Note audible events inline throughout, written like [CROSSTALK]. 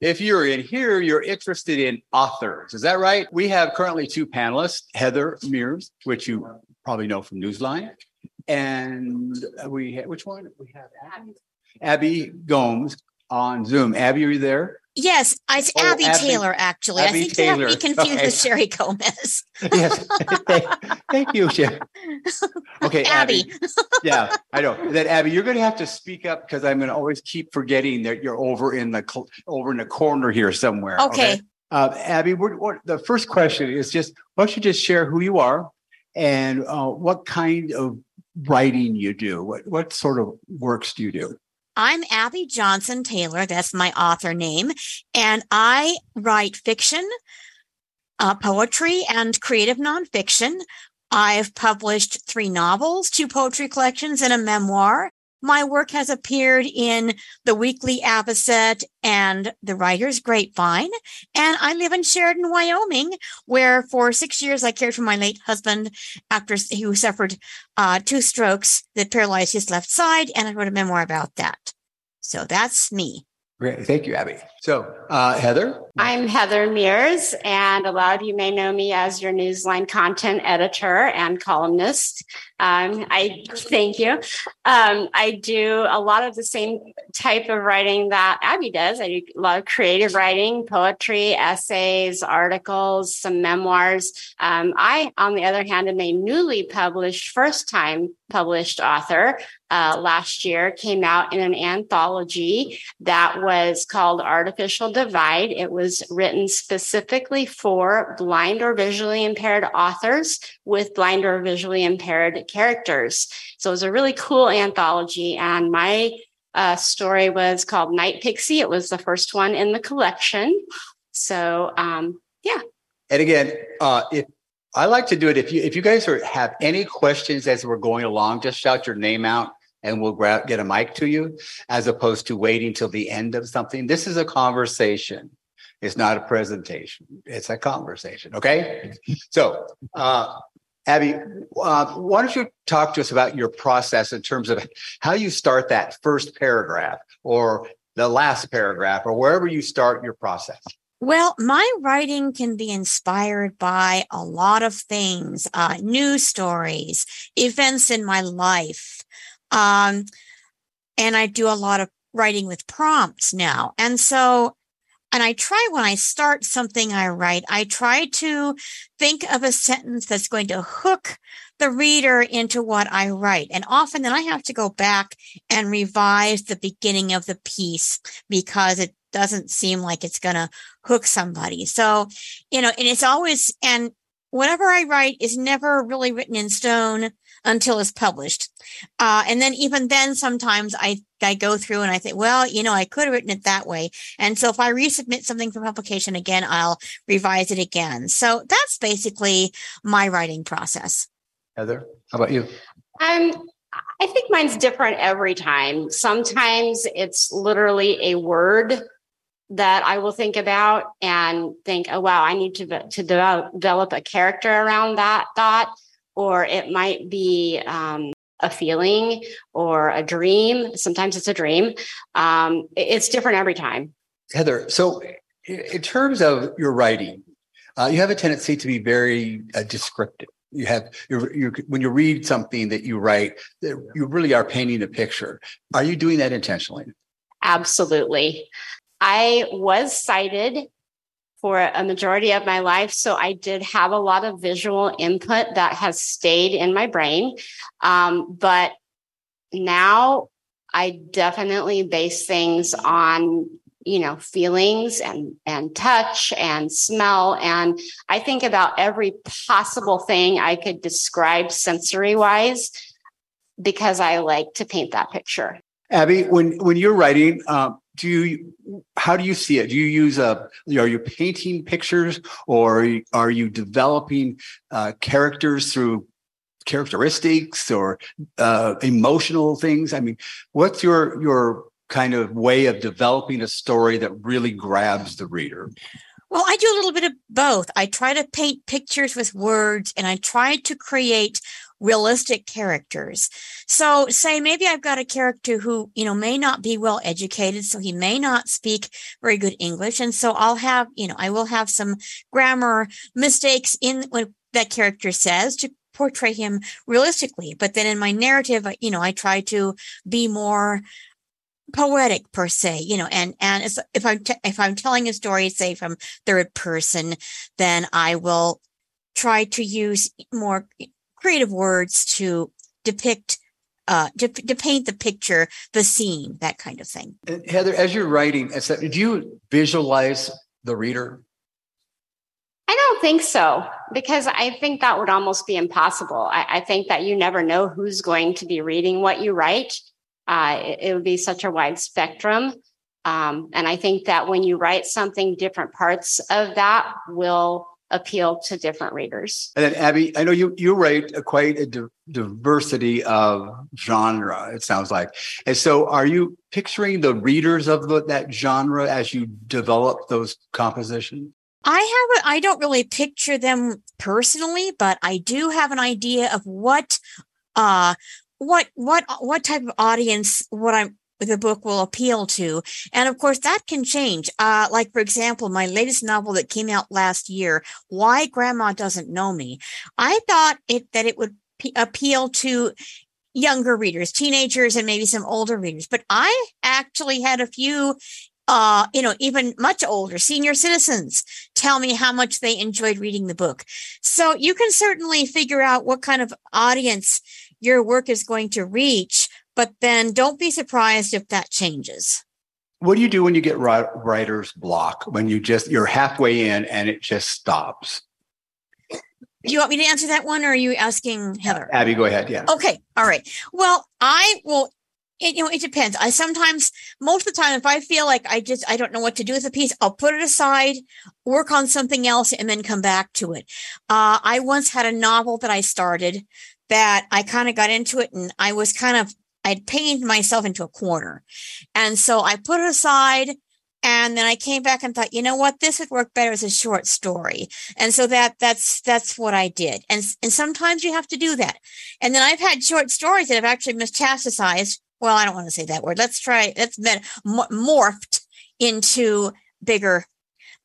if you're in here, you're interested in authors. Is that right? We have currently two panelists, Heather Meares, which you probably know from Newsline, and we ha- which one? We have Abbi, Abbi Gomes on Zoom. Abbi, are you there? Yes, it's Oh, Abbi, Abbi- Taylor, actually. Abbi I think they have Taylor. [LAUGHS] me confused Okay. with Sherri Gomes. yes. thank, thank you, Sherry. [LAUGHS] Okay, Abbi. Abbi. yeah, I know that Abbi. You're going to have to speak up because I'm going to always keep forgetting that you're over in the cl- over in the corner here somewhere. Okay. Uh, Abbi, what, what, the first question is just why don't you just share who you are and uh, what kind of writing you do? What what sort of works do you do? I'm Abbi Johnson Taylor. That's my author name. And I write fiction, uh, poetry, and creative nonfiction. I've published three novels, two poetry collections, and a memoir. My work has appeared in the Weekly Avocet and the Writer's Grapevine. And I live in Sheridan, Wyoming, where for six years I cared for my late husband after who suffered uh, two strokes that paralyzed his left side. And I wrote a memoir about that. So that's me. Great, thank you, Abbi. So, uh, Heather, I'm Heather Meares, and a lot of you may know me as your Newsline content editor and columnist. Um, I thank you. Um, I do a lot of the same type of writing that Abbi does. I do a lot of creative writing, poetry, essays, articles, some memoirs. Um, I, on the other hand, am a newly published, first time published author. Uh, last year came out in an anthology that was called Artificial Divide. It was written specifically for blind or visually impaired authors with blind or visually impaired characters. So it was a really cool anthology. And my uh, story was called Night Pixie. It was the first one in the collection. So, um, yeah. and again, uh, if I like to do it, if you if you guys are, have any questions as we're going along, just shout your name out and we'll grab get a mic to you, as opposed to waiting till the end of something. This is a conversation. It's not a presentation. It's a conversation. Okay. So, uh, Abbi, uh, why don't you talk to us about your process in terms of how you start that first paragraph or the last paragraph or wherever you start your process? Well, my writing can be inspired by a lot of things, uh, news stories, events in my life. Um, and I do a lot of writing with prompts now. And so, and I try when I start something I write, I try to think of a sentence that's going to hook the reader into what I write. And often then I have to go back and revise the beginning of the piece because it doesn't seem like it's going to hook somebody. So, you know, and it's always, and whatever I write is never really written in stone until it's published. Uh, and then even then, sometimes I, I go through and I think, well, you know, I could have written it that way. And so if I resubmit something for publication again, I'll revise it again. So that's basically my writing process. Heather, how about you? Um, I think mine's different every time. Sometimes it's literally a word that I will think about and think, oh wow, I need to to develop, develop a character around that thought, or it might be um, a feeling or a dream. Sometimes it's a dream. Um, it's different every time. Heather, so in terms of your writing, uh, you have a tendency to be very uh, descriptive. You have you're, you when you read something that you write, you really are painting a picture. Are you doing that intentionally? Absolutely. I was sighted for a majority of my life. So I did have a lot of visual input that has stayed in my brain. Um, but now I definitely base things on you know feelings and and touch and smell and i think about every possible thing i could describe sensory wise because i like to paint that picture Abbi, when when you're writing, um, do you how do you see it? Do you use a are you painting pictures or are you, developing uh, characters through characteristics or uh, emotional things? I mean, what's your your kind of way of developing a story that really grabs the reader? Well, I do a little bit of both. I try to paint pictures with words and I try to create realistic characters. So say maybe I've got a character who, you know, may not be well educated, so he may not speak very good English. And so I'll have, you know, I will have some grammar mistakes in what that character says to portray him realistically. But then in my narrative, you know, I try to be more poetic per se, you know, and, and if I'm, t- if I'm telling a story, say from third person, then I will try to use more creative words to depict uh, to, to paint the picture, the scene, that kind of thing. Heather, as you're writing, do you visualize the reader? I don't think so, because I think that would almost be impossible. I, I think that you never know who's going to be reading what you write. Uh, it, it, would be such a wide spectrum. Um, and I think that when you write something, different parts of that will appeal to different readers. And then Abbi, I know you you write a quite a di- diversity of genre. It sounds like, and so are you picturing the readers of the, that genre as you develop those compositions? I have a, I don't really picture them personally, but I do have an idea of what uh what what what type of audience what I'm the book will appeal to. And of course, that can change. Uh, like, for example, my latest novel that came out last year, Why Grandma Doesn't Know Me. I thought it, that it would p- appeal to younger readers, teenagers, and maybe some older readers. But I actually had a few uh, you know, even much older senior citizens tell me how much they enjoyed reading the book. So you can certainly figure out what kind of audience your work is going to reach but then don't be surprised if that changes. What do you do when you get writer's block? When you just you're halfway in and it just stops? Do you want me to answer that one or are you asking Heather? Abbi, go ahead. Yeah. Okay. All right. Well, I will it, you know, it depends. I sometimes, most of the time, if I feel like I just, I don't know what to do with a piece, I'll put it aside, work on something else, and then come back to it. Uh, I once had a novel that I started that I kind of got into it and I was kind of I'd painted myself into a corner. And so I put it aside and then I came back and thought, you know what, this would work better as a short story. And so that that's that's what I did. And and sometimes you have to do that. And then I've had short stories that have actually metastasized. Well, I don't want to say that word. Let's try. That's been morphed into bigger,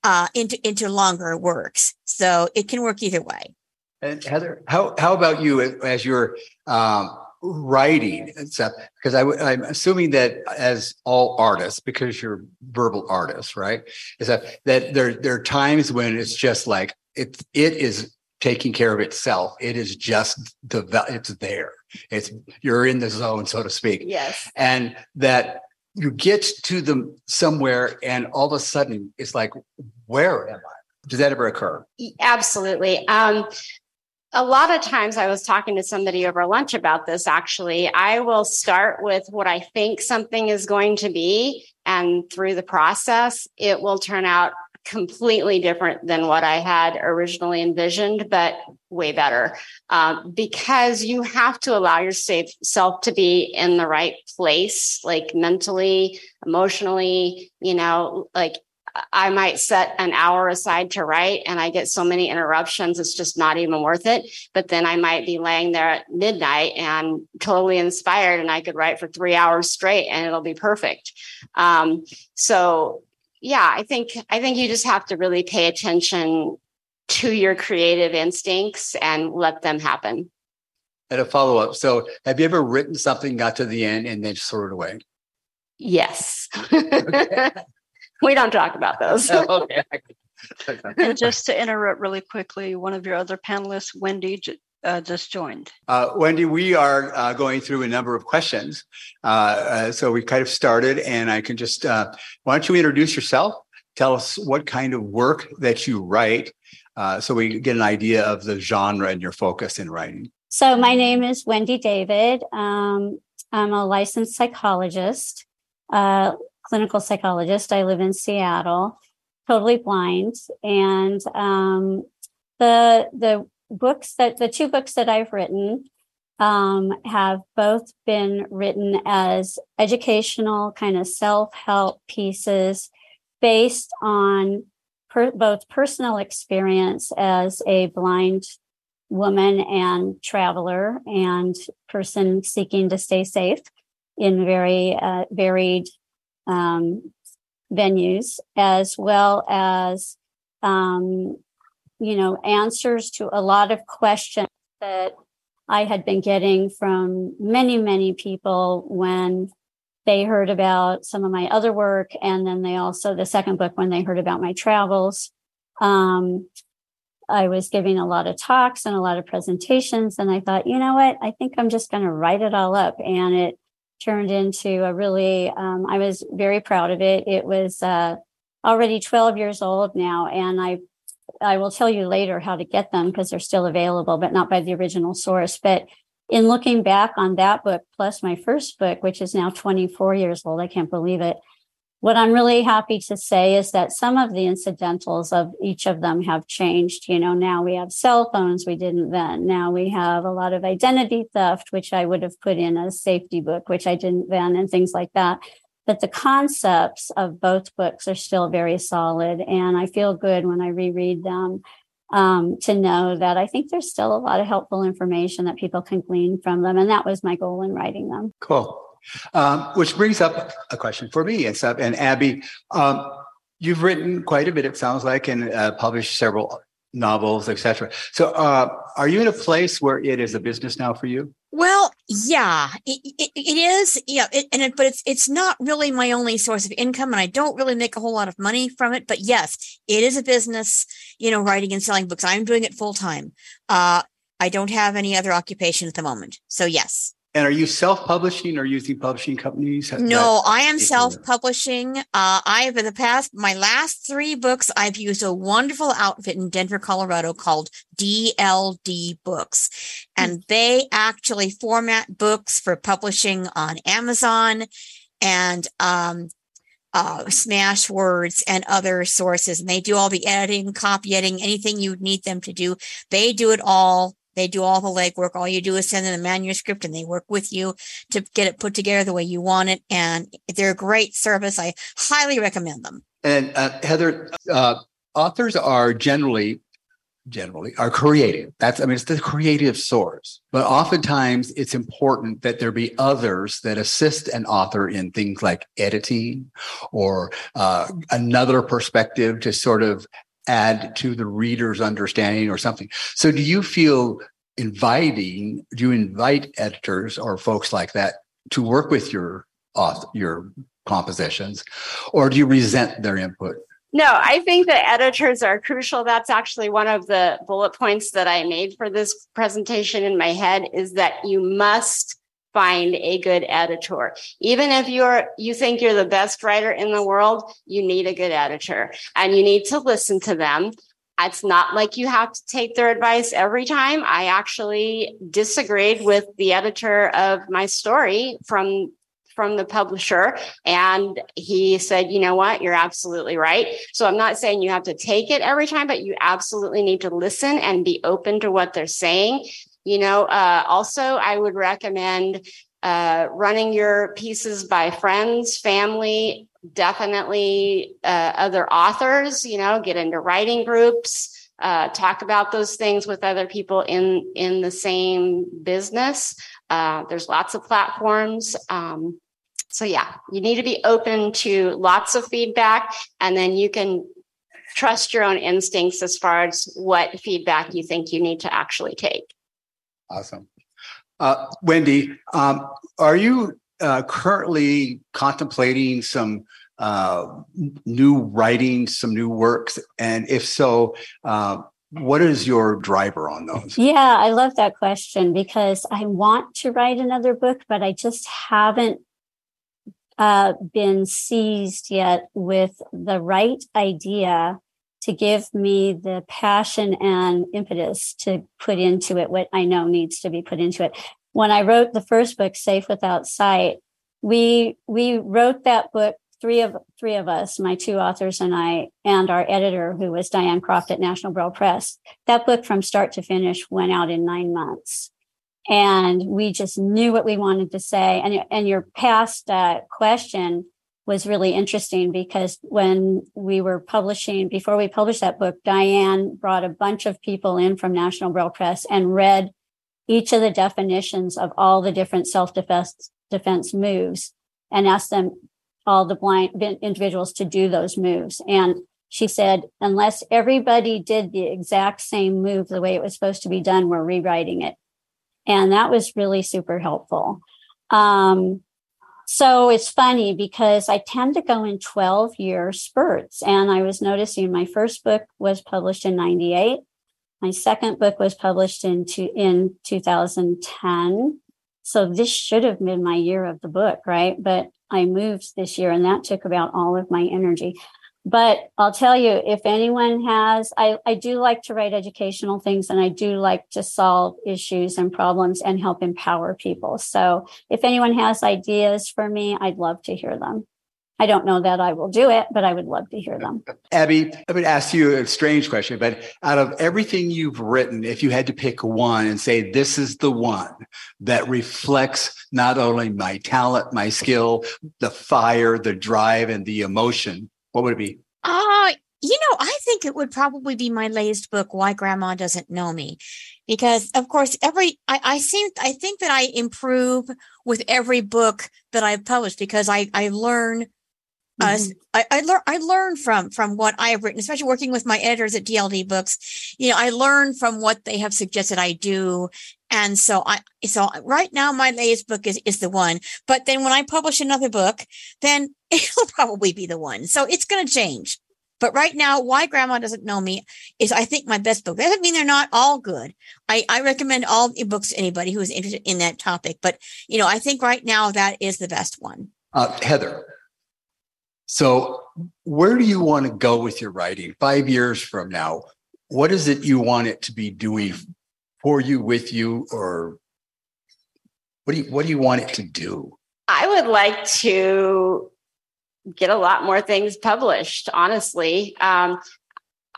uh, into into longer works. So it can work either way. And Heather, how how about you as you're um, writing and stuff because I, am assuming that as all artists because you're verbal artists right is that that there there are times when it's just like it it is taking care of itself. It is just the it's there. It's you're in the zone so to speak. Yes. And that you get to them somewhere and all of a sudden it's like where am i? Does that ever occur? Absolutely. Um a lot of times I was talking to somebody over lunch about this actually. I will start with what I think something is going to be. And through the process, it will turn out completely different than what I had originally envisioned, but way better. Um, because you have to allow yourself to be in the right place, like mentally, emotionally, you know, like I might set an hour aside to write and I get so many interruptions, it's just not even worth it. But then I might be laying there at midnight and totally inspired and I could write for three hours straight and it'll be perfect. Um, so yeah, I think, I think you just have to really pay attention to your creative instincts and let them happen. And a follow up. So have you ever written something, got to the end and then just threw it away? Yes. [LAUGHS] [LAUGHS] we don't talk about those. oh, okay. and just to interrupt really quickly, one of your other panelists, Wendy, uh, just joined. Uh, Wendy, we are uh, going through a number of questions. Uh, uh, so we kind of started, and I can just, uh, why don't you introduce yourself? Tell us what kind of work that you write so we get an idea of the genre and your focus in writing. So, my name is Wendy David. Um, I'm a licensed psychologist clinical psychologist. I live in Seattle, totally blind, and um, the the books that the two books that I've written um, have both been written as educational kind of self help pieces based on per, both personal experience as a blind woman and traveler and person seeking to stay safe in very uh, varied um, venues, as well as, um, you know, answers to a lot of questions that I had been getting from many, many people when they heard about some of my other work. And then they also, the second book, when they heard about my travels. Um, I was giving a lot of talks and a lot of presentations. And I thought, you know what? I think I'm just going to write it all up. And it turned into a really, um, I was very proud of it. It was uh, already 12 years old now. And I, I will tell you later how to get them because they're still available, but not by the original source. But in looking back on that book, plus my first book, which is now 24 years old, I can't believe it what I'm really happy to say is that some of the incidentals of each of them have changed. You know, now we have cell phones we didn't then. Now we have a lot of identity theft, which I would have put in a safety book, which I didn't then, and things like that. But the concepts of both books are still very solid. And I feel good when I reread them um, to know that I think there's still a lot of helpful information that people can glean from them. And that was my goal in writing them. Cool. Um, which brings up a question for me and stuff. And Abbi, um, you've written quite a bit, it sounds like, and uh, published several novels, etc. So, uh, are you in a place where it is a business now for you? Well, yeah, it, it, it is. Yeah, it, and it, but it's it's not really my only source of income, and I don't really make a whole lot of money from it. But yes, it is a business. You know, writing and selling books. I'm doing it full time. Uh, I don't have any other occupation at the moment. So yes. And are you self-publishing or using publishing companies? No, I am self-publishing. Uh, I have in the past, my last three books, I've used a wonderful outfit in Denver, Colorado called DLD Books. And they actually format books for publishing on Amazon and, um, uh, Smashwords and other sources. And they do all the editing, copy editing, anything you need them to do. They do it all they do all the legwork. All you do is send them the manuscript and they work with you to get it put together the way you want it. And they're a great service. I highly recommend them. And uh, Heather, uh, authors are generally generally are creative. That's, I mean, it's the creative source, but oftentimes it's important that there be others that assist an author in things like editing or uh, another perspective to sort of add to the reader's understanding or something. So do you feel inviting, do you invite editors or folks like that to work with your author, your compositions, or do you resent their input? No, I think that editors are crucial. That's actually one of the bullet points that I made for this presentation in my head is that you must find a good editor. Even if you're you think you're the best writer in the world, you need a good editor and you need to listen to them. It's not like you have to take their advice every time. I actually disagreed with the editor of my story from from the publisher and he said you know what you're absolutely right so i'm not saying you have to take it every time but you absolutely need to listen and be open to what they're saying you know, uh, also, I would recommend uh, running your pieces by friends, family, definitely uh, other authors, you know, get into writing groups. Uh, talk about those things with other people in in the same business. Uh, there's lots of platforms. Um, so yeah, you need to be open to lots of feedback, and then you can trust your own instincts as far as what feedback you think you need to actually take. Awesome. Uh, Wendy, um, are you uh, currently contemplating some uh, new writing, some new works? And if so, uh, what is your driver on those? [LAUGHS] Yeah, I love that question because I want to write another book, but I just haven't uh, been seized yet with the right idea to give me the passion and impetus to put into it what I know needs to be put into it. When I wrote the first book, Safe Without Sight, we we wrote that book three of three of us, my two authors and I, and our editor, who was Diane Croft at National Braille Press. That book from start to finish went out in nine months. And we just knew what we wanted to say. And, and your past uh, question was really interesting because when we were publishing, before we published that book, Diane brought a bunch of people in from National Braille Press and read each of the definitions of all the different self defense moves and asked them all the blind individuals to do those moves. And she said, unless everybody did the exact same move the way it was supposed to be done, we're rewriting it. And that was really super helpful. Um, so it's funny because I tend to go in 12 year spurts. And I was noticing my first book was published in 98. My second book was published in, two, in 2010. So this should have been my year of the book, right? But I moved this year and that took about all of my energy. But I'll tell you, if anyone has, I, I do like to write educational things and I do like to solve issues and problems and help empower people. So if anyone has ideas for me, I'd love to hear them. I don't know that I will do it, but I would love to hear them. Abbi, I would ask you a strange question, but out of everything you've written, if you had to pick one and say, this is the one that reflects not only my talent, my skill, the fire, the drive, and the emotion, what would it be? Uh, you know, I think it would probably be my latest book, Why Grandma Doesn't Know Me. Because of course, every I, I seem I think that I improve with every book that I've published because I I learn Mm-hmm. I, I learn I learn from from what I have written, especially working with my editors at DLD Books. You know, I learn from what they have suggested I do, and so I so right now my latest book is is the one. But then when I publish another book, then [LAUGHS] it'll probably be the one. So it's going to change. But right now, why grandma doesn't know me is I think my best book. That doesn't mean they're not all good. I, I recommend all books to anybody who is interested in that topic. But you know, I think right now that is the best one. Uh, Heather, so, where do you want to go with your writing five years from now? What is it you want it to be doing for you, with you, or what do you what do you want it to do? I would like to get a lot more things published. Honestly, um,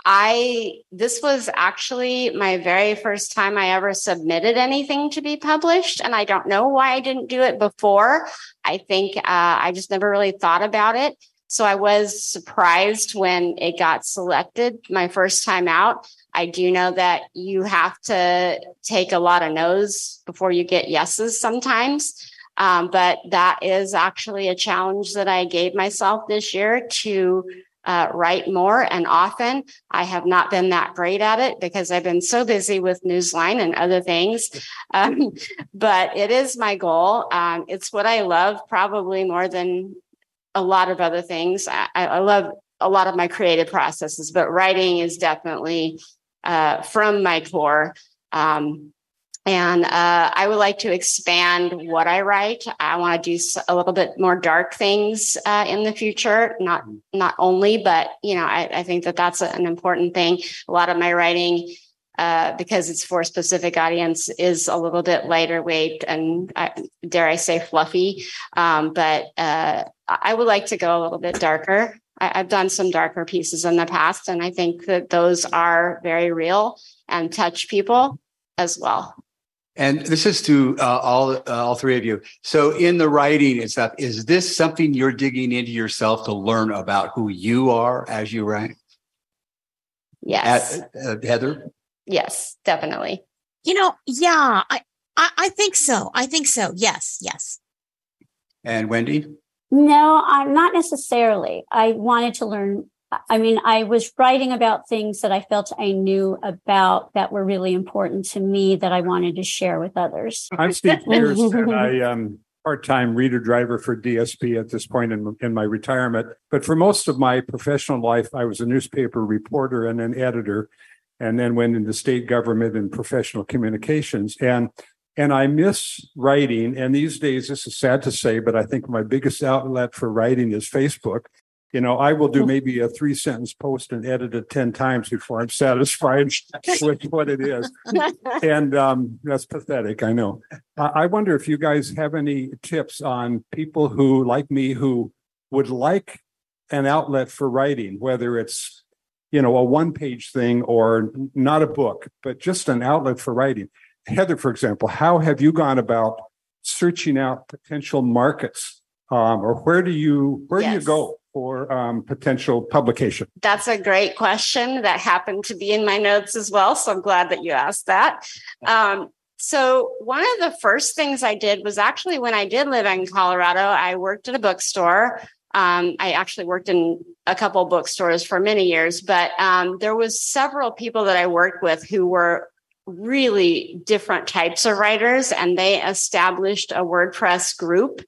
I this was actually my very first time I ever submitted anything to be published, and I don't know why I didn't do it before. I think uh, I just never really thought about it. So I was surprised when it got selected my first time out. I do know that you have to take a lot of no's before you get yeses sometimes. Um, but that is actually a challenge that I gave myself this year to uh, write more and often. I have not been that great at it because I've been so busy with Newsline and other things. [LAUGHS] Um, but it is my goal. Um, it's what I love probably more than a lot of other things. I, I love a lot of my creative processes, but writing is definitely uh, from my core. Um, and uh, I would like to expand what I write. I want to do a little bit more dark things uh, in the future. Not not only, but you know, I, I think that that's an important thing. A lot of my writing uh, because it's for a specific audience is a little bit lighter weight and uh, dare I say fluffy. Um, but uh, I would like to go a little bit darker. I, have done some darker pieces in the past, and I think that those are very real and touch people as well. And this is to uh, all uh, all three of you. So, in the writing and stuff, is this something you're digging into yourself to learn about who you are as you write? Yes, uh, Heather. Yes, definitely. You know, yeah, I, I, I think so. I think so. Yes, yes. And Wendy? No, I'm not necessarily. I wanted to learn. I mean, I was writing about things that I felt I knew about that were really important to me that I wanted to share with others. [LAUGHS] I'm Steve Pierce, and I am part-time reader driver for DSP at this point in, in my retirement. But for most of my professional life, I was a newspaper reporter and an editor and then went into state government and professional communications. And and I miss writing. And these days, this is sad to say, but I think my biggest outlet for writing is Facebook. You know, I will do maybe a three sentence post and edit it 10 times before I'm [LAUGHS] satisfied with what it is. And um, that's pathetic, I know. I wonder if you guys have any tips on people who, like me, who would like an outlet for writing, whether it's you know, a one page thing or not a book, but just an outlet for writing. Heather, for example, how have you gone about searching out potential markets Um, or where do you, where do you go for, um, potential publication? That's a great question that happened to be in my notes as well. So I'm glad that you asked that. Um, so one of the first things I did was actually when I did live in Colorado, I worked at a bookstore. Um, I actually worked in a couple bookstores for many years, but um, there was several people that I worked with who were really different types of writers, and they established a WordPress group.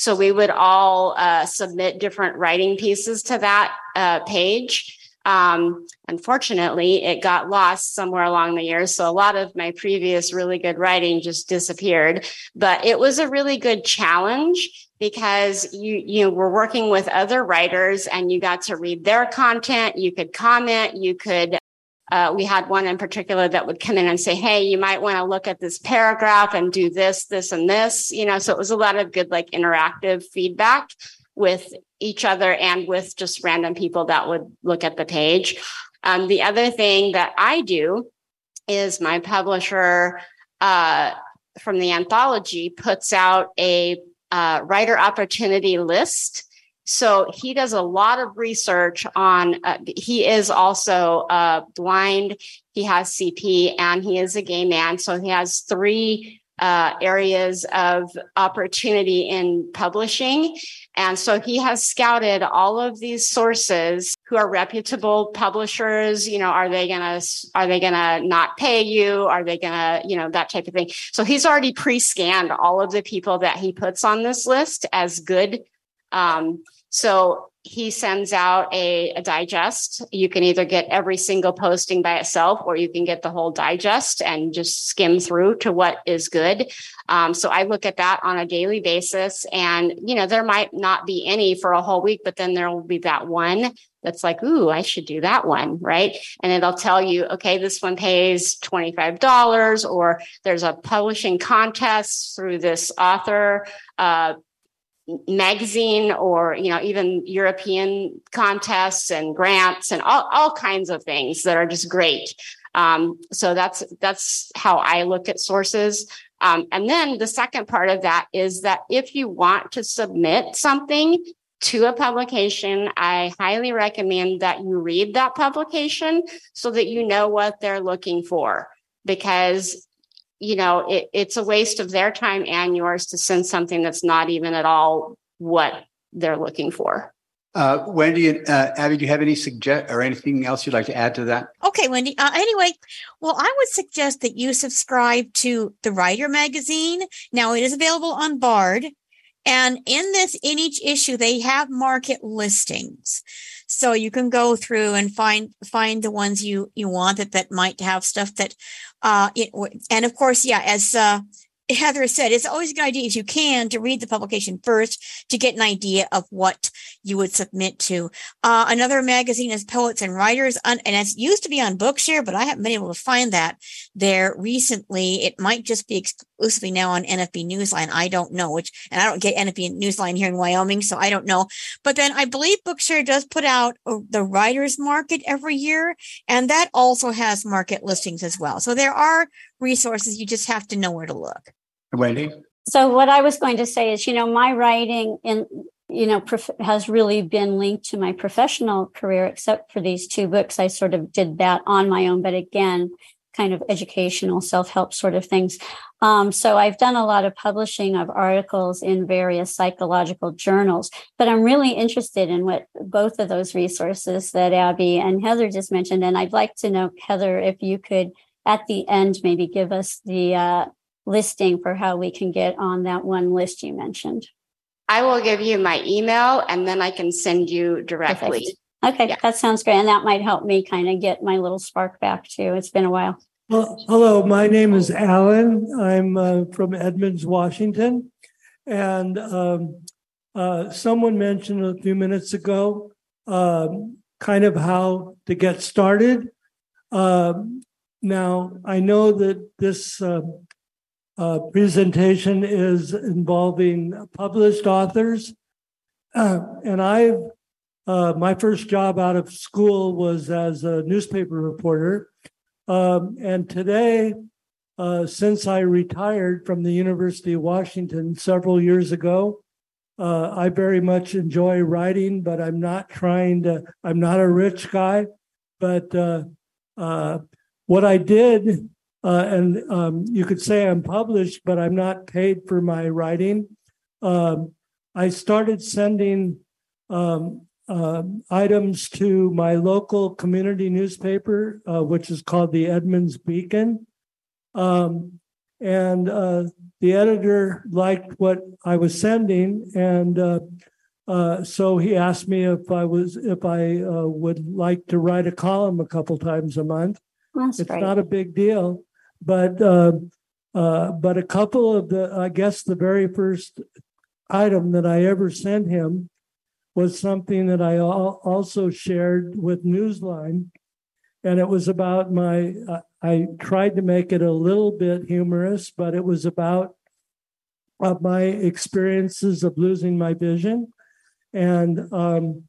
So we would all uh, submit different writing pieces to that uh, page. Um, unfortunately, it got lost somewhere along the years. So a lot of my previous really good writing just disappeared. But it was a really good challenge because you you were working with other writers and you got to read their content. You could comment. You could. Uh, we had one in particular that would come in and say, "Hey, you might want to look at this paragraph and do this, this, and this." You know, so it was a lot of good, like interactive feedback with each other and with just random people that would look at the page. Um, the other thing that I do is my publisher uh, from the anthology puts out a uh, writer opportunity list. So he does a lot of research on, uh, he is also uh, blind, he has CP, and he is a gay man. So he has three uh, areas of opportunity in publishing. And so he has scouted all of these sources who are reputable publishers. You know, are they gonna are they gonna not pay you? Are they gonna, you know, that type of thing. So he's already pre-scanned all of the people that he puts on this list as good. Um, so he sends out a, a digest. You can either get every single posting by itself, or you can get the whole digest and just skim through to what is good. Um, so I look at that on a daily basis, and you know there might not be any for a whole week, but then there will be that one that's like, ooh, I should do that one, right? And it'll tell you, okay, this one pays twenty five dollars, or there's a publishing contest through this author. Uh, magazine or you know even european contests and grants and all, all kinds of things that are just great um, so that's that's how i look at sources um, and then the second part of that is that if you want to submit something to a publication, I highly recommend that you read that publication so that you know what they're looking for. Because you know, it, it's a waste of their time and yours to send something that's not even at all what they're looking for. Uh, Wendy and uh, Abbi, do you have any suggest or anything else you'd like to add to that? Okay, Wendy. Uh, anyway, well, I would suggest that you subscribe to the Writer magazine. Now, it is available on Bard. And in this, in each issue, they have market listings. So you can go through and find, find the ones you, you want that, that might have stuff that, uh, it, and of course, yeah, as, uh, Heather said, it's always a good idea if you can to read the publication first to get an idea of what you would submit to. Uh, another magazine is Poets and Writers, on, and it used to be on Bookshare, but I haven't been able to find that there recently. It might just be exclusively now on NFB Newsline. I don't know which, and I don't get NFB Newsline here in Wyoming, so I don't know. But then I believe Bookshare does put out uh, the Writers Market every year, and that also has market listings as well. So there are resources. You just have to know where to look. Wendy? So what I was going to say is, you know, my writing in you know prof- has really been linked to my professional career except for these two books i sort of did that on my own but again kind of educational self-help sort of things um, so i've done a lot of publishing of articles in various psychological journals but i'm really interested in what both of those resources that abbi and heather just mentioned and i'd like to know heather if you could at the end maybe give us the uh, listing for how we can get on that one list you mentioned I will give you my email and then I can send you directly. Perfect. Okay, Yeah. that sounds great. And that might help me kind of get my little spark back too. It's been a while. Well, hello, my name is Alan. I'm uh, from Edmonds, Washington. And um, uh, someone mentioned a few minutes ago um, kind of how to get started. Um, now, I know that this um, uh, presentation is involving published authors. Uh, and I've, uh, my first job out of school was as a newspaper reporter. Um, and today, uh, since I retired from the University of Washington several years ago, uh, I very much enjoy writing, but I'm not trying to, I'm not a rich guy. But uh, uh, what I did, uh, and um, you could say I'm published, but I'm not paid for my writing. Um, I started sending um, um items to my local community newspaper, uh, which is called the Edmonds Beacon. Um, and uh, the editor liked what I was sending, and uh, uh, so he asked me if I was if I uh, would like to write a column a couple times a month. That's it's great. not a big deal, but uh, uh, but a couple of the I guess the very first item that I ever sent him was something that I al- also shared with Newsline, and it was about my. Uh, I tried to make it a little bit humorous, but it was about uh, my experiences of losing my vision, and um,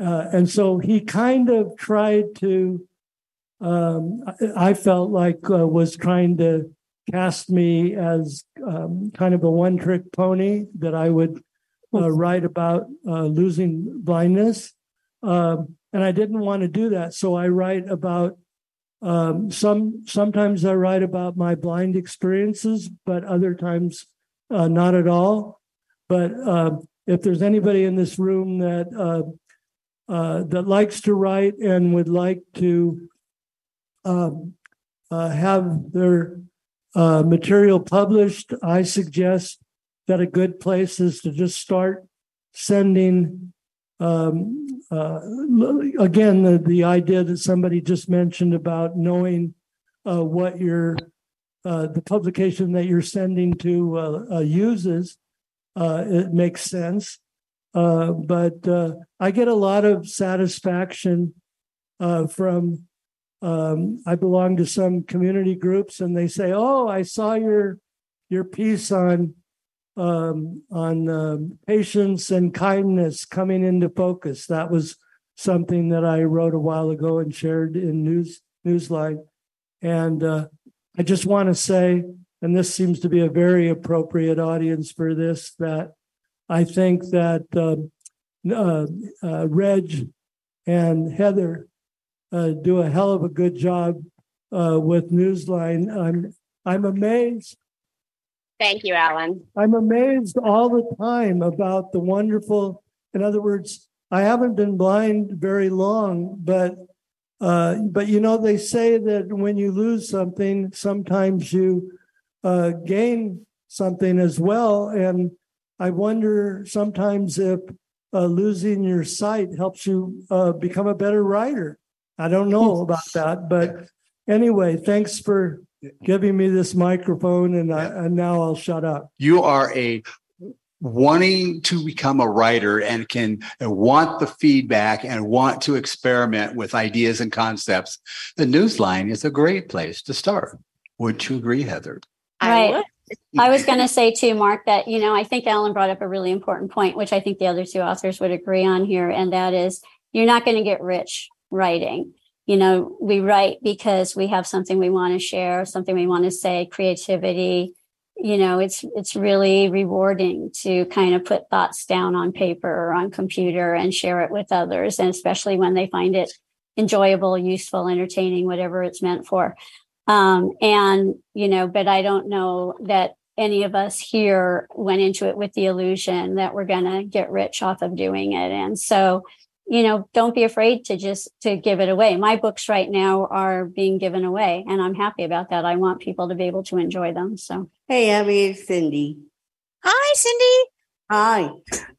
uh, and so he kind of tried to. Um, I felt like uh, was trying to cast me as um, kind of a one-trick pony that I would uh, write about uh, losing blindness, um, and I didn't want to do that. So I write about um, some. Sometimes I write about my blind experiences, but other times uh, not at all. But uh, if there's anybody in this room that uh, uh, that likes to write and would like to um, uh, have their uh, material published, I suggest that a good place is to just start sending. Um, uh, again, the, the idea that somebody just mentioned about knowing uh, what your uh, the publication that you're sending to uh, uh, uses, uh, it makes sense. But I get a lot of satisfaction from. Um, I belong to some community groups, and they say, "Oh, I saw your your piece on um, on um, patience and kindness coming into focus." That was something that I wrote a while ago and shared in news Newsline, and uh, I just want to say, and this seems to be a very appropriate audience for this, that I think that um, uh, uh, Reg and Heather uh, do a hell of a good job uh, with Newsline. I'm I'm amazed. Thank you, Alan. I'm amazed all the time about the wonderful. In other words, I haven't been blind very long, but uh, but you know they say that when you lose something, sometimes you uh, gain something as well. And I wonder sometimes if uh, losing your sight helps you uh, become a better writer. I don't know about that, but anyway, thanks for giving me this microphone, and, I, and now I'll shut up. You are a wanting to become a writer and can and want the feedback and want to experiment with ideas and concepts. The Newsline is a great place to start. Would you agree, Heather? I Right. would. [LAUGHS] I was going to say too, Mark, that, you know, I think Alan brought up a really important point, which I think the other two authors would agree on here. And that is you're not going to get rich writing. You know, we write because we have something we want to share, something we want to say, creativity. You know, it's it's really rewarding to kind of put thoughts down on paper or on computer and share it with others, and especially when they find it enjoyable, useful, entertaining, whatever it's meant for. Um, and, you know, but I don't know that any of us here went into it with the illusion that we're going to get rich off of doing it. And so, you know, don't be afraid to just to give it away. My books right now are being given away and I'm happy about that. I want people to be able to enjoy them. So Hey, Abbi, it's Cindy. Hi, Cindy. Hi.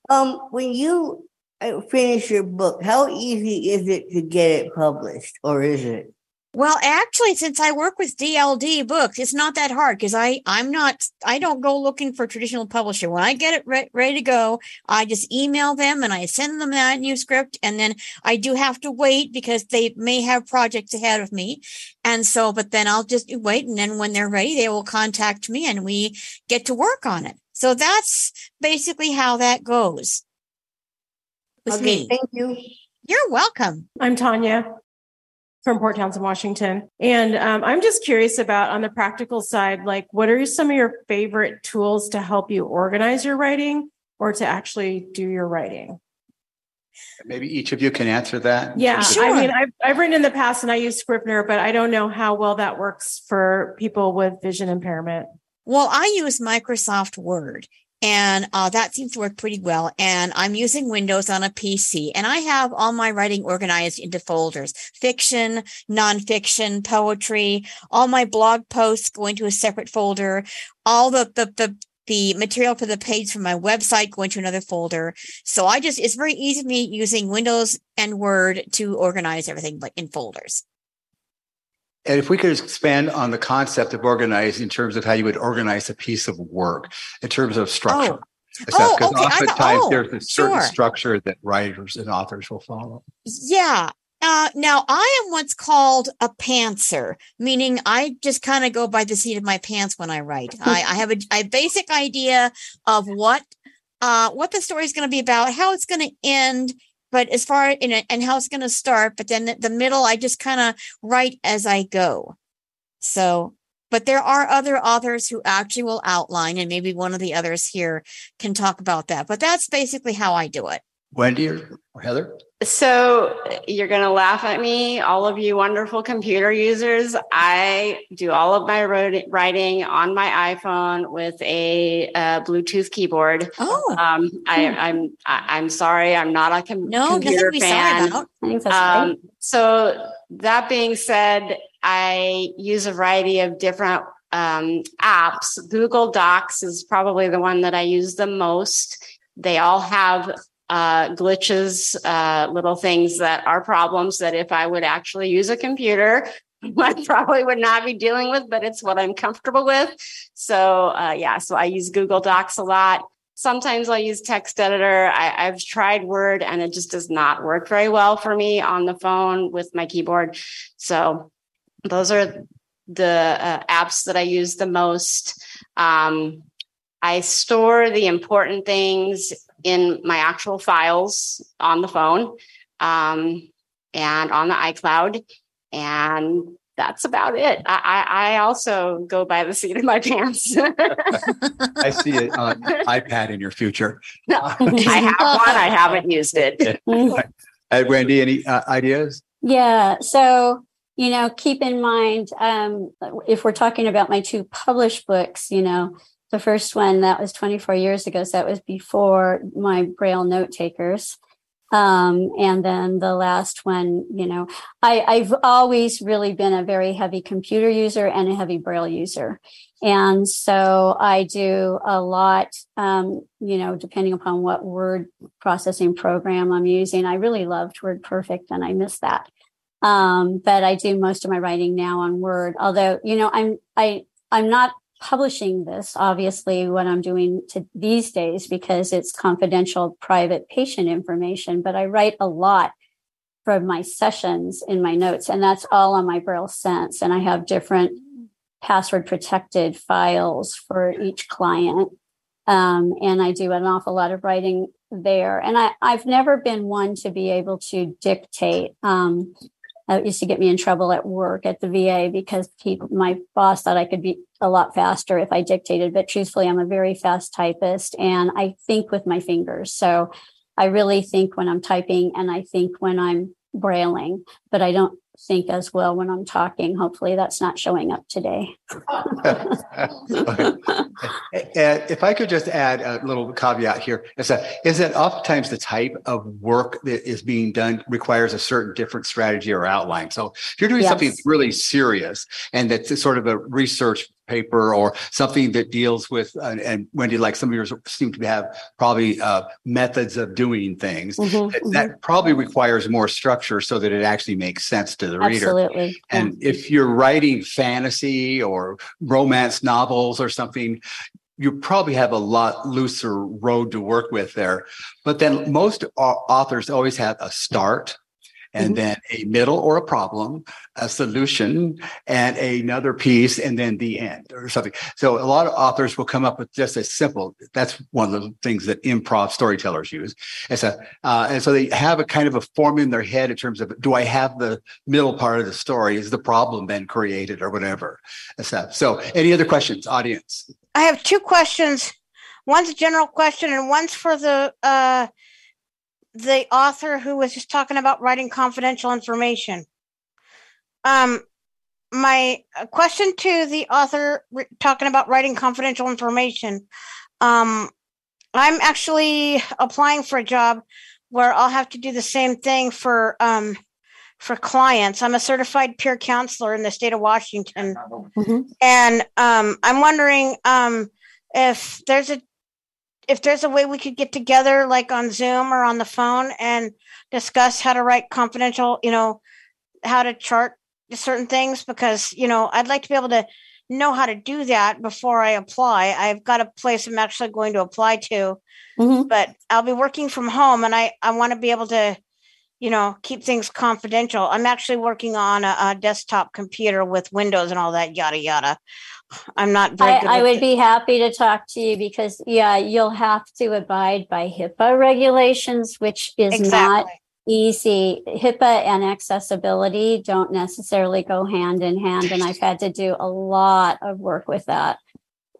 Um, when you uh, finish your book, how easy is it to get it published, or is it? Well, actually, since I work with DLD books, it's not that hard because I I'm not I don't go looking for traditional publisher. When I get it re- ready to go, I just email them and I send them that manuscript, and then I do have to wait because they may have projects ahead of me, and so but then I'll just wait, and then when they're ready, they will contact me and we get to work on it. So that's basically how that goes. With Okay, me, thank you. you're welcome. I'm Tanya from Port Townsend, Washington. And um, I'm just curious about on the practical side, like what are some of your favorite tools to help you organize your writing? or to actually do your writing? Maybe each of you can answer that. Yeah, Sure. I mean, I've, I've written in the past and I use Scrivener, but I don't know how well that works for people with vision impairment. Well, I use Microsoft Word and uh, that seems to work pretty well. And I'm using Windows on a PC and I have all my writing organized into folders, fiction, nonfiction, poetry, all my blog posts go into a separate folder, all the, the, the, the material for the page from my website go into another folder. So I just, it's very easy for me using Windows and Word to organize everything like in folders. And if we could expand on the concept of organize in terms of how you would organize a piece of work in terms of structure. Oh, Because okay. I thought- oftentimes oh, there's a certain sure. structure that writers and authors will follow. Yeah. Uh, now I am what's called a pantser, meaning I just kind of go by the seat of my pants when I write. [LAUGHS] I, I have a, a basic idea of what, uh, what the story is going to be about, how it's going to end, but as far in and how it's going to start. But then the, the middle, I just kind of write as I go. So, but there are other authors who actually will outline, and maybe one of the others here can talk about that. But that's basically how I do it. Wendy or or Heather? So you're going to laugh at me, all of you wonderful computer users. I do all of my writing on my iPhone with a uh, Bluetooth keyboard. Oh, Um, I, I'm I, I'm sorry, I'm not a com- no, nothing to computer be sorry fan. about. I think that's Um, great. so that being said, I use a variety of different um, apps. Google Docs is probably the one that I use the most. They all have uh, glitches, uh, little things that are problems that if I would actually use a computer, [LAUGHS] I probably would not be dealing with, but it's what I'm comfortable with. So uh, yeah, so I use Google Docs a lot. Sometimes I'll use text editor. I, I've tried Word and it just does not work very well for me on the phone with my keyboard. So those are the uh, apps that I use the most. Um, I store the important things in my actual files on the phone um, and on the iCloud. And that's about it. I, I, I also go by the seat of my [LAUGHS] pants. I see it on iPad in your future. [LAUGHS] No, I have one. I haven't used it. [LAUGHS] Uh, Wendy, any uh, ideas? Yeah. So, you know, keep in mind, um, if we're talking about my two published books, you know, the first one that was 24 years ago. So that was before my Braille note takers. Um, and then the last one, you know, I, I've always really been a very heavy computer user and a heavy Braille user. And so I do a lot, um, you know, depending upon what word processing program I'm using. I really loved Word Perfect and I miss that. Um, but I do most of my writing now on Word, although, you know, I'm, I, I'm not publishing this, obviously, what I'm doing to these days because it's confidential, private patient information, but I write a lot from my sessions in my notes, and that's all on my Braille Sense. And I have different password protected files for each client. Um, and I do an awful lot of writing there. And I, I've never been one to be able to dictate. Um, it used to get me in trouble at work at the VA because my boss thought I could be a lot faster if I dictated. But truthfully, I'm a very fast typist and I think with my fingers. So I really think when I'm typing and I think when I'm brailing, but I don't think as well when I'm talking. Hopefully, that's not showing up today. And [LAUGHS] uh, if I could just add a little caveat here, is that is that oftentimes the type of work that is being done requires a certain different strategy or outline. So if you're doing something Yes. that's really serious and that's sort of a research paper or something that deals with and, and Wendy, like some of yours seem to have probably uh, methods of doing things. Mhm, That, mhm. that probably requires more structure so that it actually makes sense to the reader. Absolutely. Yeah. And if you're writing fantasy or romance novels or something, you probably have a lot looser road to work with there. But then most authors always have a start and Mhm. then a middle or a problem, a solution, and another piece, and then the end or something. So a lot of authors will come up with just a simple. That's one of the things that improv storytellers use. It's a, uh, and so they have a kind of a form in their head in terms of do I have the middle part of the story? Is the problem then created or whatever? stuff. So any other questions, audience? I have two questions. one's a general question and one's for the uh the author who was just talking about writing confidential information. Um my uh, question to the author re- talking about writing confidential information. Um I'm actually applying for a job where I'll have to do the same thing for um for clients. I'm a certified peer counselor in the state of Washington. And um, I'm wondering um, if there's a if there's a way we could get together, like on Zoom or on the phone, and discuss how to write confidential. You know, how to chart certain things because you know I'd like to be able to know how to do that before I apply. I've got a place I'm actually going to apply to, mm-hmm. but I'll be working from home, and I I want to be able to you know, keep things confidential. I'm actually working on a, a desktop computer with Windows and all that yada yada. I'm not very I. I would be happy to talk to you because, yeah, you'll have to abide by HIPAA regulations, which is not easy. HIPAA and accessibility don't necessarily go hand in hand, and I've had to do a lot of work with that.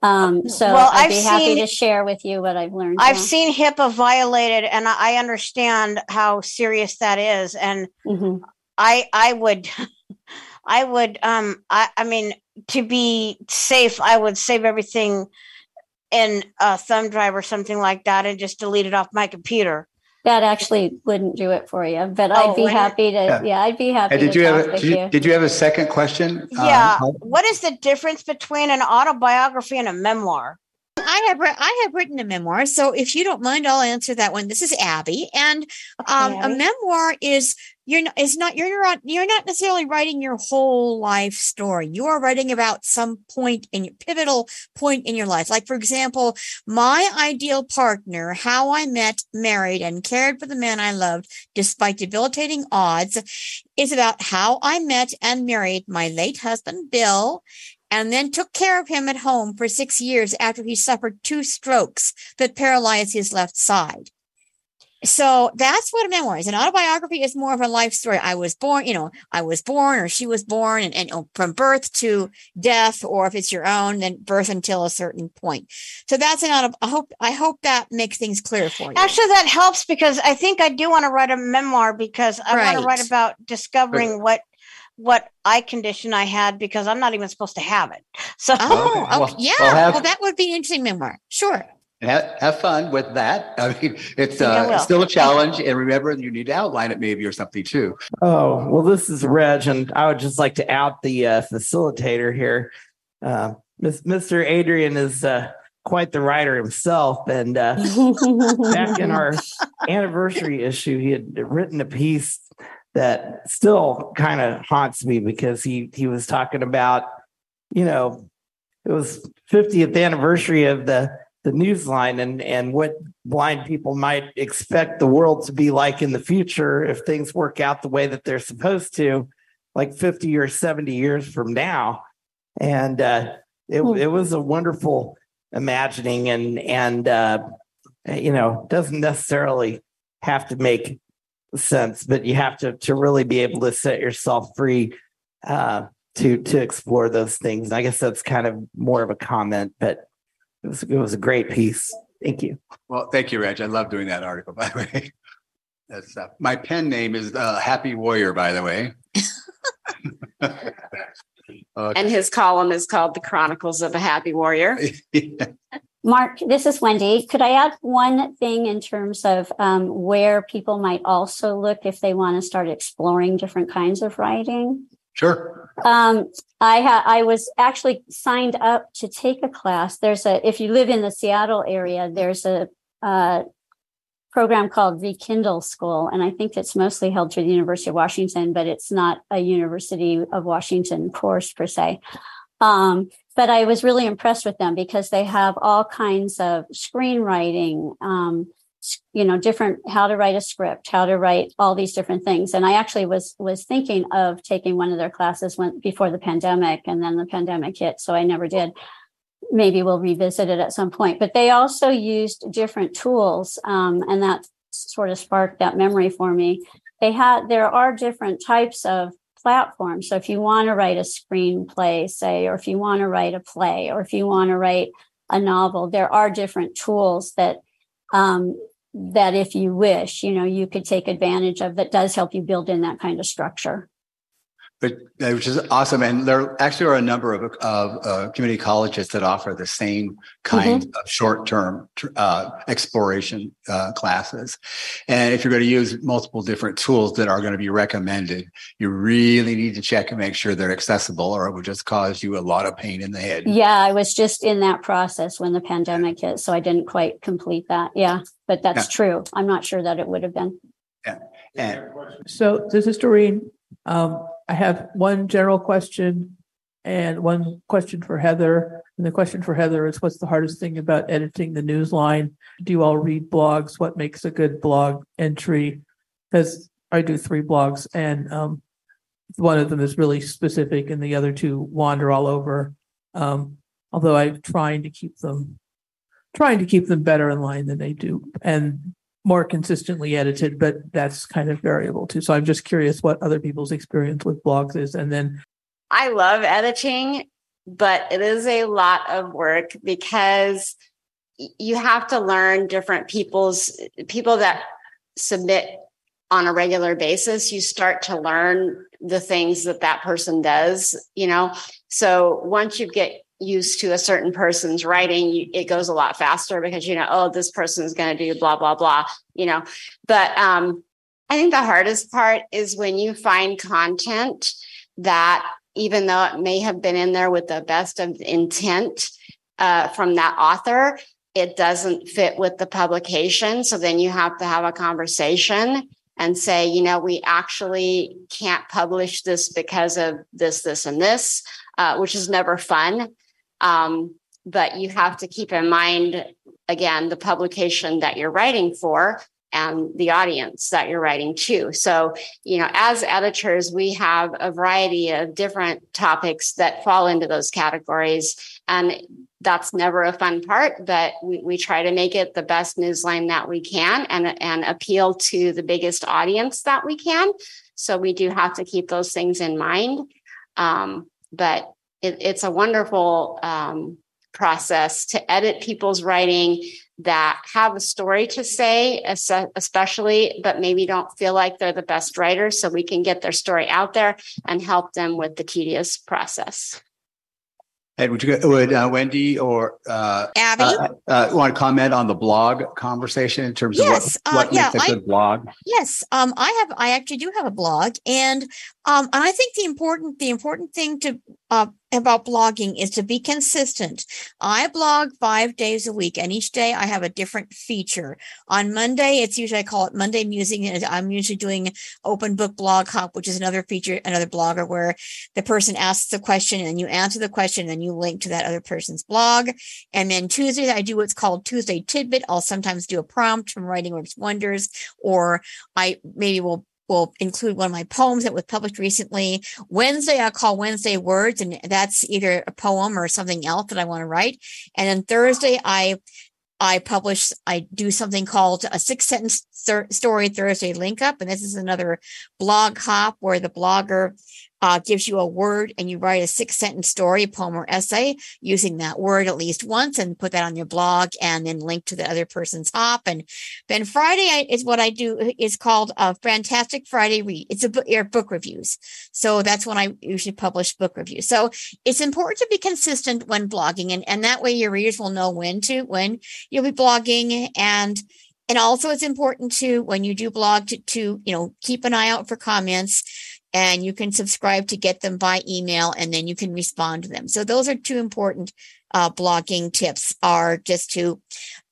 Um, so Well, I'd I've be happy seen- to share with you what I've learned. I've yeah. seen HIPAA violated, and I understand how serious that is. And Mhm. I I would [LAUGHS] I would um I I mean to be safe, I would save everything in a thumb drive or something like that and just delete it off my computer. That actually wouldn't do it for you, but Oh, I'd be happy to. Yeah. Yeah, I'd be happy Hey, did to you talk have, a- with did you, you. did you have a second question? Uh, Yeah. Paul? What is the difference between an autobiography and a memoir? I have wri- I have written a memoir, so if you don't mind, I'll answer that one. This is Abbi, and um, a Abbi. memoir is you're not is not you're not you're not necessarily writing your whole life story. You are writing about some point in your pivotal point in your life. Like for example, my ideal partner, how I met, married, and cared for the man I loved despite debilitating odds, is about how I met and married my late husband Bill and then took care of him at home for six years after he suffered two strokes that paralyzed his left side. So that's what a memoir is. An autobiography is more of a life story. I was born, you know, I was born or she was born and, and oh, from birth to death, or if it's your own, then birth until a certain point. So that's an auto, I hope, I hope that makes things clear for you. Actually, that helps because I think I do want to write a memoir because I want to write about discovering what what eye condition I had because I'm not even supposed to have it. So Oh, Okay. okay. Well- yeah. well, have- well, that would be an interesting memoir. Sure. Have, have fun with that. [LAUGHS] I mean, it's Yeah, uh, will. still a challenge. And remember, you need to outline it maybe or something too. Oh, well, this is Reg, and I would just like to out the uh, facilitator here. Uh, Miss- Mr. Adreon is uh, quite the writer himself. And uh, [LAUGHS] back in our anniversary issue, he had written a piece that still kind of haunts me because he he was talking about, you know, it was 50th anniversary of the the newsline and and what blind people might expect the world to be like in the future if things work out the way that they're supposed to like 50 or 70 years from now and uh it, Hmm. it was a wonderful imagining and and uh you know doesn't necessarily have to make sense but you have to to really be able to set yourself free uh to to explore those things And i guess that's kind of more of a comment but it was it was a great piece thank you Well, thank you, Reg. I love doing that article, by the way. [LAUGHS] That's uh, my pen name is uh, Happy Warrior, by the way. Okay. [LAUGHS] And his column is called The Chronicles of a Happy Warrior. [LAUGHS] Mark, this is Wendy. Could I add one thing in terms of um, where people might also look if they want to start exploring different kinds of writing? Sure. Um, I ha- I was actually signed up to take a class. There's a if you live in the Seattle area, there's a uh, program called Rekindle School, and I think it's mostly held through the University of Washington, but it's not a University of Washington course per se. Um, but I was really impressed with them because they have all kinds of screenwriting, um, you know, different how to write a script, how to write all these different things. And I actually was was thinking of taking one of their classes when before the pandemic, and then the pandemic hit, so I never did. Maybe we'll revisit it at some point. But they also used different tools, um, and that sort of sparked that memory for me. They had there are different types of platforms So if you want to write a screenplay, say, or if you want to write a play, or if you want to write a novel. There are different tools that um, that if you wish, you know, you could take advantage of that does help you build in that kind of structure. But uh, which is awesome, and there actually are a number of, of uh, community colleges that offer the same kind Mm-hmm. of short-term uh, exploration uh, classes. And if you're going to use multiple different tools that are going to be recommended, you really need to check and make sure they're accessible, or it would just cause you a lot of pain in the head. Yeah, I was just in that process when the pandemic hit, so I didn't quite complete that. Yeah, but that's true. I'm not sure that it would have been. Yeah. And So this is Doreen. Um, I have one general question and one question for Heather. And the question for Heather is what's the hardest thing about editing the news line? Do you all read blogs? What makes a good blog entry? Because I do three blogs and um, one of them is really specific and the other two wander all over. Um, although I'm trying to keep them trying to keep them better in line than they do and more consistently edited, but that's kind of variable too. So I'm just curious what other people's experience with blogs is. And then I love editing, but it is a lot of work because you have to learn different people's people that submit on a regular basis. You start to learn the things that that person does, you know. So once you get used to a certain person's writing, it goes a lot faster because you know, oh, this person is going to do blah blah blah, you know. But um, I think the hardest part is when you find content that even though it may have been in there with the best of intent uh, from that author, it doesn't fit with the publication. So then you have to have a conversation and say, you know, we actually can't publish this because of this, this, and this, uh, which is never fun. Um, but you have to keep in mind, again, the publication that you're writing for and the audience that you're writing to. So, you know, as editors, we have a variety of different topics that fall into those categories. And that's never a fun part, but we, we try to make it the best newsline that we can and, and appeal to the biggest audience that we can. So we do have to keep those things in mind. Um, but it, it's a wonderful um, process to edit people's writing that have a story to say, especially, but maybe don't feel like they're the best writers. So we can get their story out there and help them with the tedious process. Ed, would you, would uh, Wendy or uh, Abbi? uh, uh, want to comment on the blog conversation in terms Yes, of uh, what, what yeah, makes a I- good blog? Yes, um, I have. I actually do have a blog, and um, and I think the important the important thing to uh, about blogging is to be consistent. I blog five days a week, and each day I have a different feature. On Monday, it's usually I call it Monday Musing, and I'm usually doing Open Book Blog Hop, which is another feature, another blogger where the person asks the question and you answer the question, and you link to that other person's blog. And then Tuesday, I do what's called Tuesday Tidbit. I'll sometimes do a prompt from Writing Works Wonders, or I maybe will will include one of my poems that was published recently. Wednesday, I call Wednesday Words, and that's either a poem or something else that I want to write. And then Thursday, I I publish, I do something called a six sentence thir- story Thursday link up. And this is another blog hop where the blogger uh, gives you a word and you write a six sentence story, poem, or essay using that word at least once and put that on your blog and then link to the other person's hop. And then Friday is what I do is called a Fantastic Friday Read. It's a book, book reviews. So that's when I usually publish book reviews. So it's important to be consistent when blogging and, and that way your readers will know when to, when you'll be blogging and and also it's important to when you do blog to, to you know keep an eye out for comments and you can subscribe to get them by email and then you can respond to them so those are two important uh, blogging tips are just to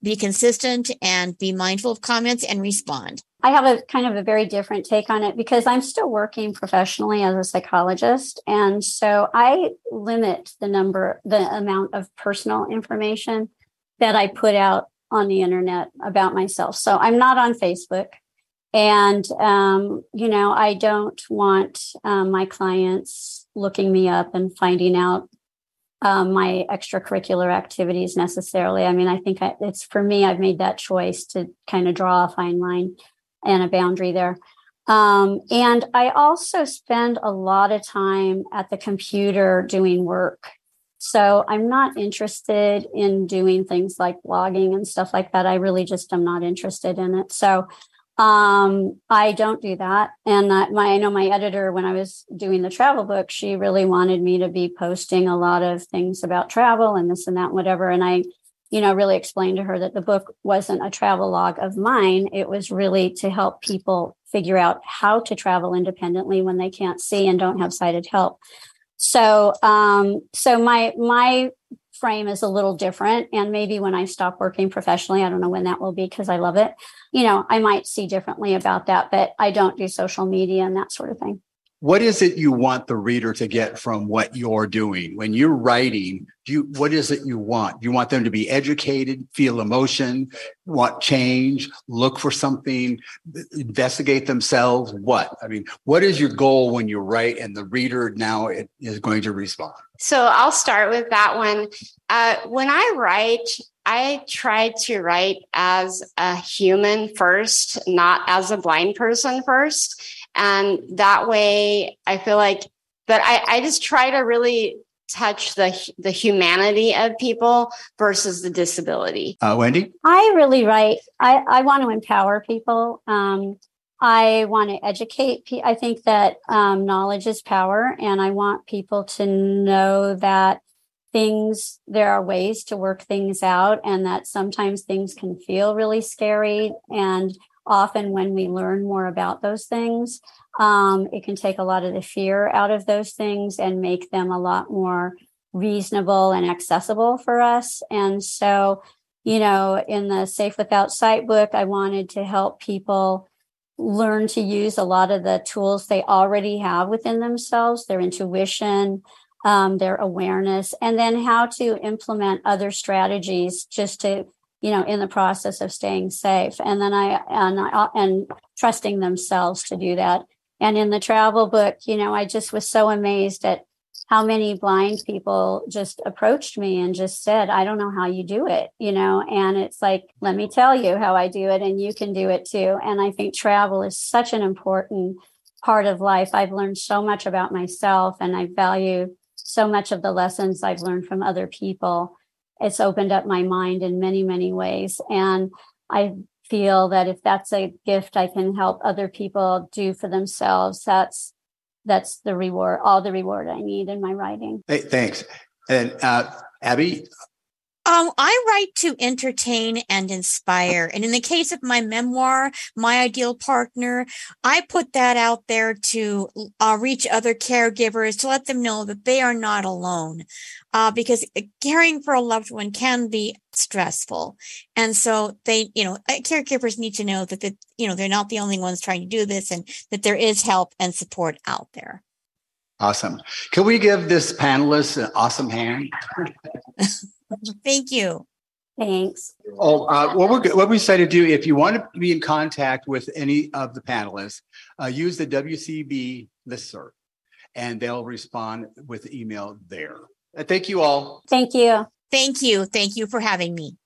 be consistent and be mindful of comments and respond I have a kind of a very different take on it because I'm still working professionally as a psychologist. And so I limit the number, the amount of personal information that I put out on the internet about myself. So I'm not on Facebook. And, um, you know, I don't want um, my clients looking me up and finding out um, my extracurricular activities necessarily. I mean, I think I, it's for me, I've made that choice to kind of draw a fine line and a boundary there. Um, and I also spend a lot of time at the computer doing work. So I'm not interested in doing things like blogging and stuff like that. I really just am not interested in it. So um, I don't do that. And uh, my, I know my editor, when I was doing the travel book, she really wanted me to be posting a lot of things about travel and this and that, and whatever. And I, you know, really explained to her that the book wasn't a travel log of mine. It was really to help people figure out how to travel independently when they can't see and don't have sighted help. So, um, so my my frame is a little different, and maybe when I stop working professionally, I don't know when that will be because I love it. You know, I might see differently about that, but I don't do social media and that sort of thing what is it you want the reader to get from what you're doing? When you're writing do you what is it you want? You want them to be educated feel emotion want change look for something investigate themselves what? I mean what is your goal when you write and the reader now is going to respond? So i'll start with that one. Uh, when i write I try to write as a human first, not as a blind person first. And that way I feel like, but I, I just try to really touch the the humanity of people versus the disability. Uh, Wendy, I really write. I I want to empower people. Um, I want to educate. I think that um, knowledge is power, and I want people to know that things there are ways to work things out, and that sometimes things can feel really scary and often when we learn more about those things, um, it can take a lot of the fear out of those things and make them a lot more reasonable and accessible for us. And so, you know, in the Safe Without Sight book, I wanted to help people learn to use a lot of the tools they already have within themselves, their intuition, um, their awareness, and then how to implement other strategies just to you know, in the process of staying safe. And then I and I, and trusting themselves to do that. And in the travel book, you know, I just was so amazed at how many blind people just approached me and just said, I don't know how you do it, you know, and it's like, let me tell you how I do it and you can do it too. And I think travel is such an important part of life. I've learned so much about myself and I value so much of the lessons I've learned from other people it's opened up my mind in many, many ways. And I feel that if that's a gift I can help other people do for themselves, that's that's the reward, all the reward I need in my writing. Hey, thanks. And uh, Abbi, um, I write to entertain and inspire. And in the case of my memoir, My Ideal Partner, I put that out there to uh, reach other caregivers to let them know that they are not alone. Uh, because caring for a loved one can be stressful. And so they, you know, uh, caregivers need to know that, that, you know, they're not the only ones trying to do this and that there is help and support out there. Awesome. Can we give this panelist an awesome hand? [LAUGHS] Thank you. Thanks. Oh, uh, what we're, what we say to do if you want to be in contact with any of the panelists, uh, use the WCB listserv, and they'll respond with email there. Thank you all. Thank you. Thank you. Thank you for having me.